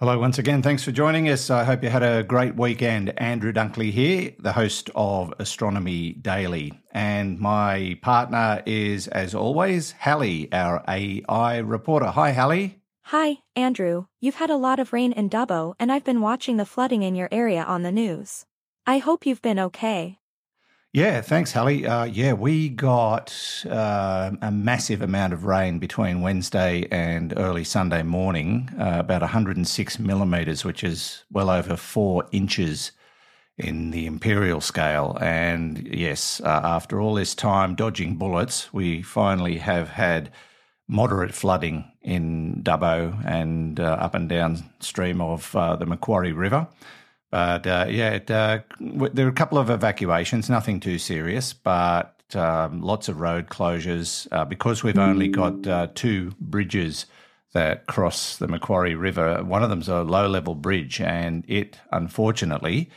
Hello, once again. Thanks for joining us. I hope you had a great weekend. Andrew Dunkley here, the host of Astronomy Daily. And my partner is, as always, Halley, our AI reporter. Hi, Halley. Hi, Andrew. You've had a lot of rain in Dubbo, and I've been watching the flooding in your area on the news. I hope you've been okay. Yeah, thanks, Halley. Uh, yeah, we got uh, a massive amount of rain between Wednesday and early Sunday morning, uh, about 106 millimetres, which is well over four inches in the imperial scale. And yes, uh, after all this time dodging bullets, we finally have had moderate flooding in Dubbo and uh, up and downstream of uh, the Macquarie River. But uh, yeah, it, uh, there are a couple of evacuations, nothing too serious, but um, lots of road closures uh, because we've only got uh, two bridges that cross the Macquarie River. One of them's a low level bridge, and it unfortunately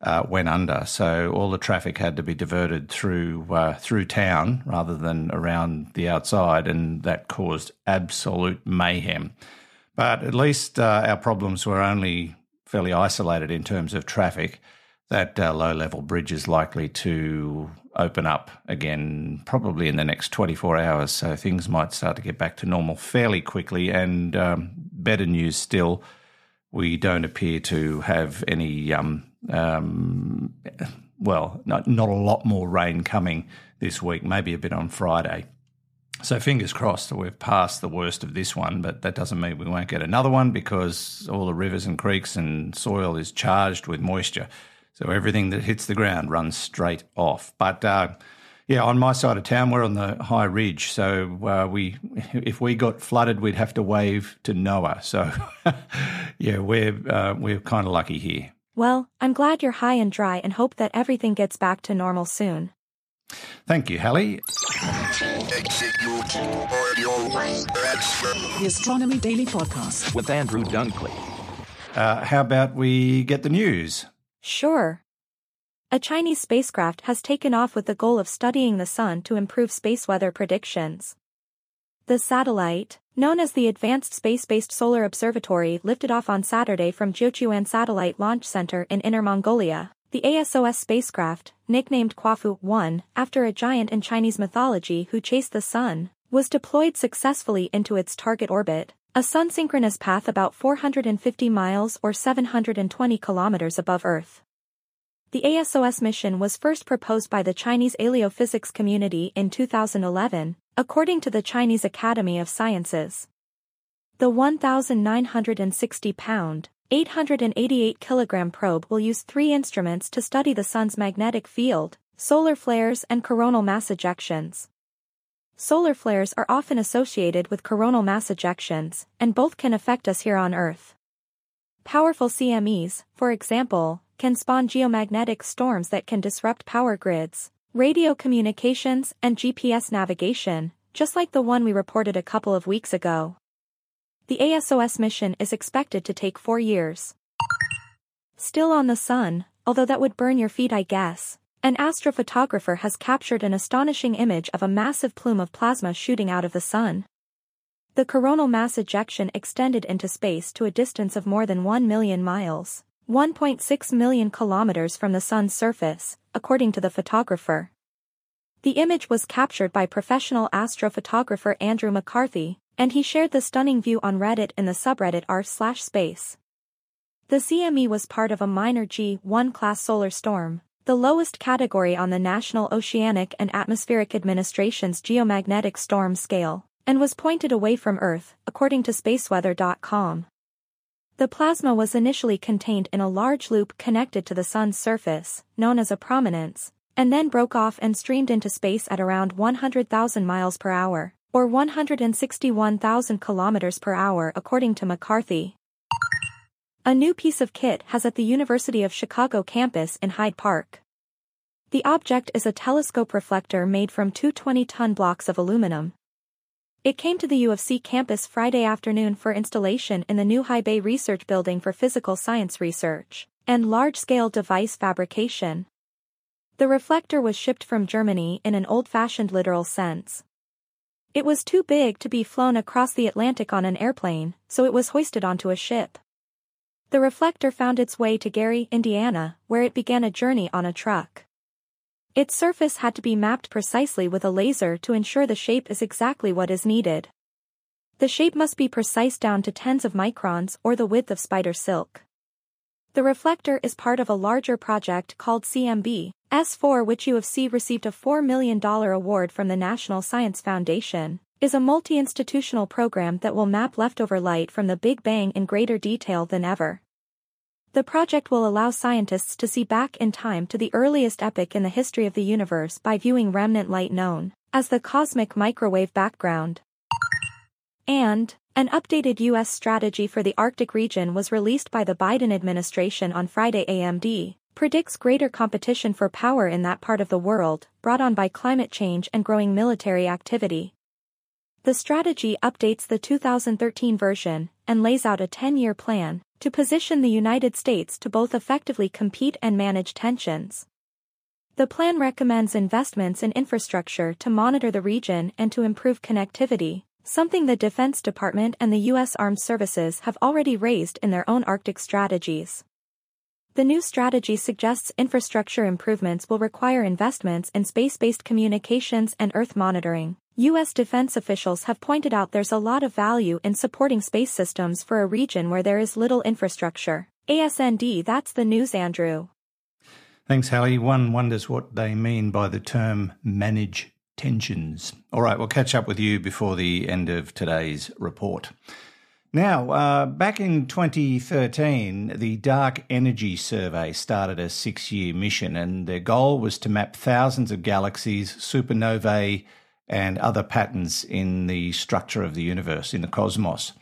uh, went under. So all the traffic had to be diverted through uh, through town rather than around the outside, and that caused absolute mayhem. But at least our problems were only fairly isolated in terms of traffic, that uh, low level bridge is likely to open up again probably in the next 24 hours. So things might start to get back to normal fairly quickly. And um, better news still, we don't appear to have any, um, um, well, not, not a lot more rain coming this week, maybe a bit on Friday. So fingers crossed that we've passed the worst of this one, but that doesn't mean we won't get another one because all the rivers and creeks and soil is charged with moisture. So everything that hits the ground runs straight off. But uh, yeah, on my side of town, we're on the high ridge, so uh, we if we got flooded, we'd have to wave to Noah. So yeah, we're uh, we're kind of lucky here. Well, I'm glad you're high and dry and hope that everything gets back to normal soon. Thank you, Halley. The Astronomy Daily Podcast with Andrew Dunkley. Uh, how about we get the news? Sure. A Chinese spacecraft has taken off with the goal of studying the sun to improve space weather predictions. The satellite, known as the Advanced Space-Based Solar Observatory lifted off on Saturday from Jiuquan Satellite Launch Center in Inner Mongolia, the ASOS spacecraft, nicknamed Kuafu 1 after a giant in Chinese mythology who chased the sun, was deployed successfully into its target orbit, a sun-synchronous path about 450 miles or 720 kilometers above Earth. The ASOS mission was first proposed by the Chinese aerophysics community in 2011, according to the Chinese Academy of Sciences. The 1,960-pound, 888 kilogram probe will use three instruments to study the sun's magnetic field, solar flares and coronal mass ejections. Solar flares are often associated with coronal mass ejections, and both can affect us here on Earth. Powerful CMEs, for example, can spawn geomagnetic storms that can disrupt power grids, radio communications, and GPS navigation, just like the one we reported a couple of weeks ago. The ASOS mission is expected to take four years. Still on the sun, although that would burn your feet I guess, an astrophotographer has captured an astonishing image of a massive plume of plasma shooting out of the sun. The coronal mass ejection extended into space to a distance of more than 1 million miles, 1.6 million kilometers from the sun's surface, according to the photographer. The image was captured by professional astrophotographer Andrew McCarthy, and he shared the stunning view on Reddit in the subreddit r slash space. The CME was part of a minor G1 class solar storm, the lowest category on the National Oceanic and Atmospheric Administration's geomagnetic storm scale, and was pointed away from Earth, according to spaceweather.com. The plasma was initially contained in a large loop connected to the sun's surface, known as a prominence, and then broke off and streamed into space at around 100,000 miles per hour or 161,000 kilometers per hour according to McCarthy. A new piece of kit has at the University of Chicago campus in Hyde Park. The object is a telescope reflector made from two 20-ton blocks of aluminum. It came to the U of C campus Friday afternoon for installation in the new High Bay Research Building for Physical Science Research and large-scale device fabrication. The reflector was shipped from Germany in an old-fashioned literal sense, it was too big to be flown across the Atlantic on an airplane, so it was hoisted onto a ship. The reflector found its way to Gary, Indiana, where it began a journey on a truck. Its surface had to be mapped precisely with a laser to ensure the shape is exactly what is needed. The shape must be precise down to tens of microns or the width of spider silk. The reflector is part of a larger project called CMB, S4 which U of C received a $4 million award from the National Science Foundation, is a multi-institutional program that will map leftover light from the Big Bang in greater detail than ever. The project will allow scientists to see back in time to the earliest epoch in the history of the universe by viewing remnant light known as the cosmic microwave background. And, an updated U.S. strategy for the Arctic region was released by the Biden administration on Friday AMD, predicts greater competition for power in that part of the world, brought on by climate change and growing military activity. The strategy updates the 2013 version and lays out a 10-year plan to position the United States to both effectively compete and manage tensions. The plan recommends investments in infrastructure to monitor the region and to improve connectivity, something the Defense Department and the U.S. Armed Services have already raised in their own Arctic strategies. The new strategy suggests infrastructure improvements will require investments in space-based communications and Earth monitoring. U.S. defense officials have pointed out there's a lot of value in supporting space systems for a region where there is little infrastructure. ASND that's the news Andrew. Thanks, Halley. One wonders what they mean by the term manage tensions. All right, we'll catch up with you before the end of today's report. Now, uh, back in 2013, the Dark Energy Survey started a six year mission, and their goal was to map thousands of galaxies, supernovae, and other patterns in the structure of the universe, in the cosmos.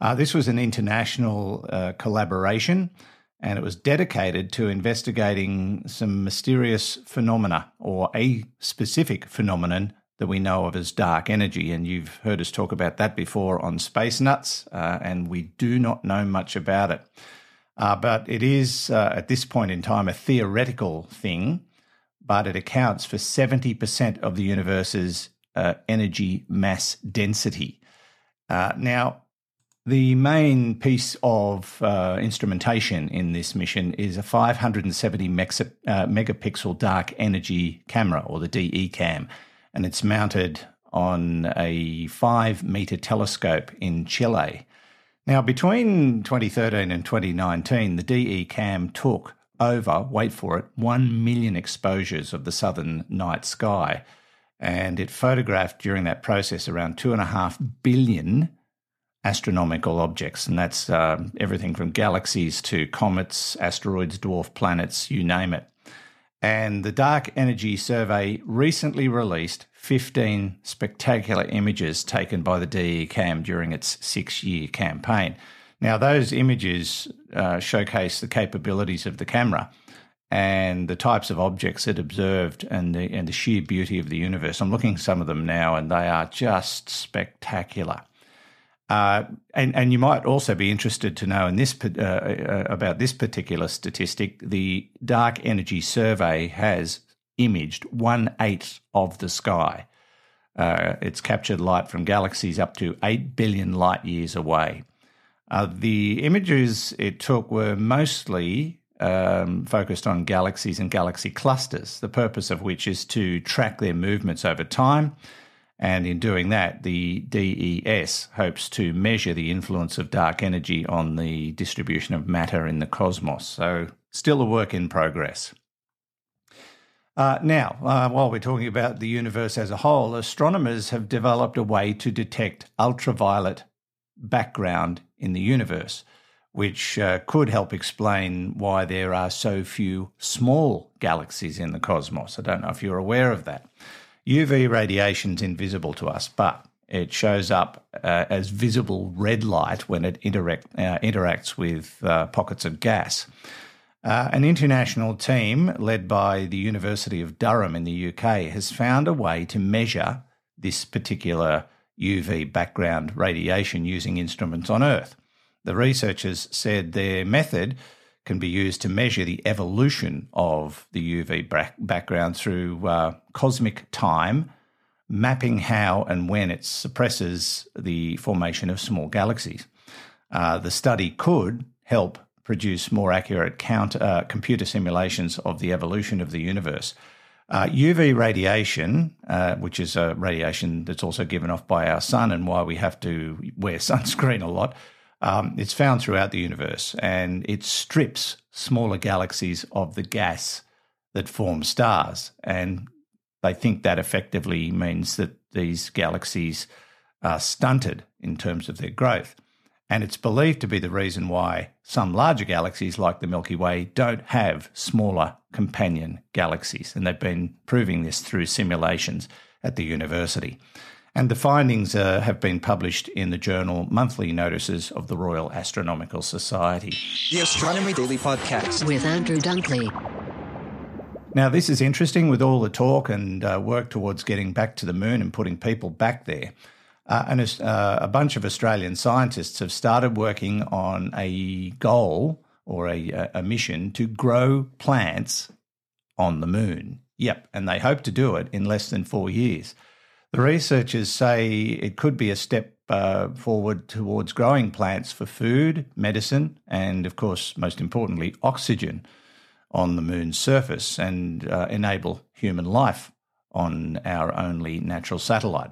Uh, this was an international uh, collaboration and it was dedicated to investigating some mysterious phenomena or a specific phenomenon that we know of as dark energy. And you've heard us talk about that before on Space Nuts, uh, and we do not know much about it. Uh, but it is, uh, at this point in time, a theoretical thing, but it accounts for 70% of the universe's uh, energy mass density. Uh, now, the main piece of uh, instrumentation in this mission is a 570 mexa- uh, megapixel dark energy camera, or the DE cam, and it's mounted on a five meter telescope in Chile. Now, between 2013 and 2019, the DE cam took over, wait for it, 1 million exposures of the southern night sky and it photographed during that process around two and a half billion astronomical objects, and that's uh, everything from galaxies to comets, asteroids, dwarf planets, you name it. And the Dark Energy Survey recently released 15 spectacular images taken by the DECAM during its six year campaign. Now, those images uh, showcase the capabilities of the camera and the types of objects it observed and the and the sheer beauty of the universe. I'm looking at some of them now, and they are just spectacular. Uh, and and you might also be interested to know in this uh, uh, about this particular statistic. The Dark Energy Survey has imaged one eighth of the sky. Uh, it's captured light from galaxies up to eight billion light years away. Uh, the images it took were mostly um, focused on galaxies and galaxy clusters, the purpose of which is to track their movements over time. And in doing that, the DES hopes to measure the influence of dark energy on the distribution of matter in the cosmos. So, still a work in progress. Uh, now, uh, while we're talking about the universe as a whole, astronomers have developed a way to detect ultraviolet background in the universe which uh, could help explain why there are so few small galaxies in the cosmos. I don't know if you're aware of that. UV radiation is invisible to us, but it shows up uh, as visible red light when it interact, uh, interacts with uh, pockets of gas. Uh, an international team led by the University of Durham in the UK has found a way to measure this particular UV background radiation using instruments on Earth. The researchers said their method can be used to measure the evolution of the UV background through uh, cosmic time, mapping how and when it suppresses the formation of small galaxies. Uh, the study could help produce more accurate count, uh, computer simulations of the evolution of the universe. Uh, UV radiation, uh, which is a radiation that's also given off by our sun and why we have to wear sunscreen a lot, um, it's found throughout the universe and it strips smaller galaxies of the gas that form stars. And they think that effectively means that these galaxies are stunted in terms of their growth. And it's believed to be the reason why some larger galaxies, like the Milky Way, don't have smaller companion galaxies. And they've been proving this through simulations at the university. And the findings uh, have been published in the journal Monthly Notices of the Royal Astronomical Society. The Astronomy Daily Podcast with Andrew Dunkley. Now, this is interesting with all the talk and uh, work towards getting back to the moon and putting people back there. Uh, and uh, a bunch of Australian scientists have started working on a goal or a, a mission to grow plants on the moon. Yep, and they hope to do it in less than four years. The researchers say it could be a step uh, forward towards growing plants for food, medicine, and, of course, most importantly, oxygen on the moon's surface and uh, enable human life on our only natural satellite.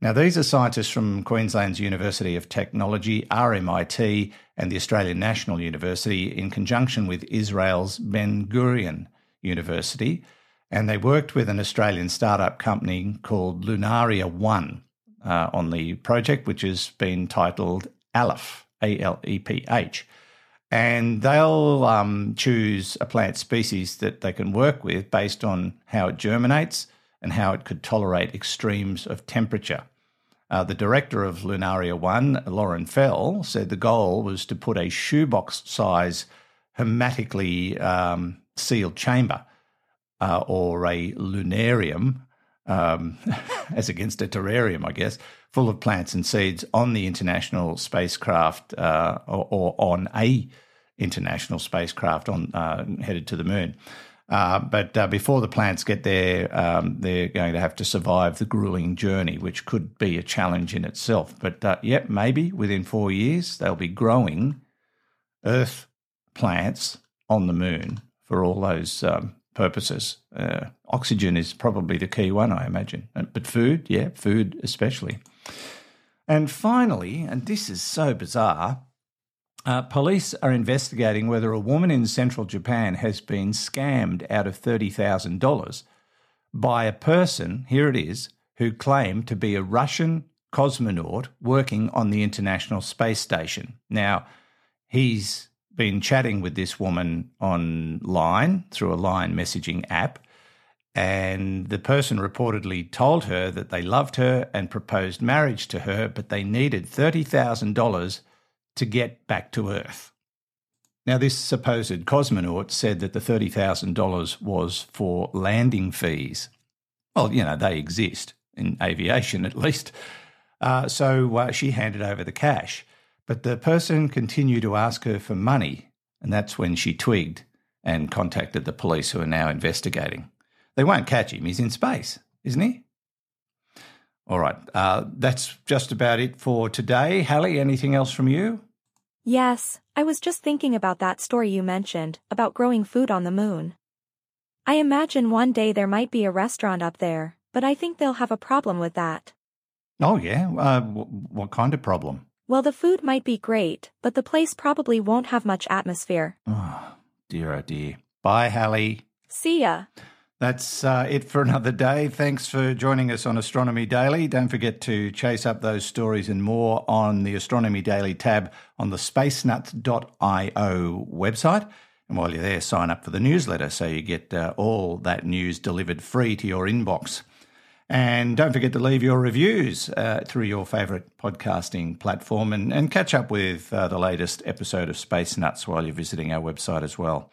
Now, these are scientists from Queensland's University of Technology, RMIT, and the Australian National University in conjunction with Israel's Ben Gurion University. And they worked with an Australian startup company called Lunaria One uh, on the project, which has been titled Aleph, A L E P H. And they'll um, choose a plant species that they can work with based on how it germinates and how it could tolerate extremes of temperature. Uh, the director of Lunaria One, Lauren Fell, said the goal was to put a shoebox size hermetically um, sealed chamber uh, or a lunarium, um, as against a terrarium, I guess, full of plants and seeds on the international spacecraft uh, or, or, on a international spacecraft on uh, headed to the moon. Uh, but uh, before the plants get there, um, they're going to have to survive the grueling journey, which could be a challenge in itself. But uh, yep, maybe within four years they'll be growing Earth plants on the moon for all those um, purposes. Uh, oxygen is probably the key one, I imagine. But food, yeah, food especially. And finally, and this is so bizarre, uh, police are investigating whether a woman in central Japan has been scammed out of $30,000 by a person, here it is, who claimed to be a Russian cosmonaut working on the International Space Station. Now, he's been chatting with this woman online through a line messaging app, and the person reportedly told her that they loved her and proposed marriage to her, but they needed $30,000 to get back to Earth. Now, this supposed cosmonaut said that the $30,000 was for landing fees. Well, you know, they exist in aviation at least. Uh, so uh, she handed over the cash. But the person continued to ask her for money, and that's when she twigged and contacted the police who are now investigating. They won't catch him, he's in space, isn't he? All right, uh, that's just about it for today. Halley, anything else from you? Yes, I was just thinking about that story you mentioned, about growing food on the moon. I imagine one day there might be a restaurant up there, but I think they'll have a problem with that. Oh, yeah? Uh, w- what kind of problem? Well, the food might be great, but the place probably won't have much atmosphere. Oh, dear, oh dear. Bye, Halley. See ya. That's uh, it for another day. Thanks for joining us on Astronomy Daily. Don't forget to chase up those stories and more on the Astronomy Daily tab on the spacenuts.io website. And while you're there, sign up for the newsletter so you get uh, all that news delivered free to your inbox. And don't forget to leave your reviews uh, through your favourite podcasting platform and, and catch up with uh, the latest episode of Space Nuts while you're visiting our website as well.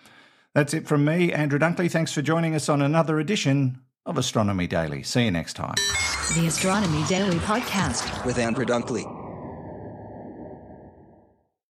That's it from me, Andrew Dunkley. Thanks for joining us on another edition of Astronomy Daily. See you next time. The Astronomy Daily Podcast with Andrew Dunkley.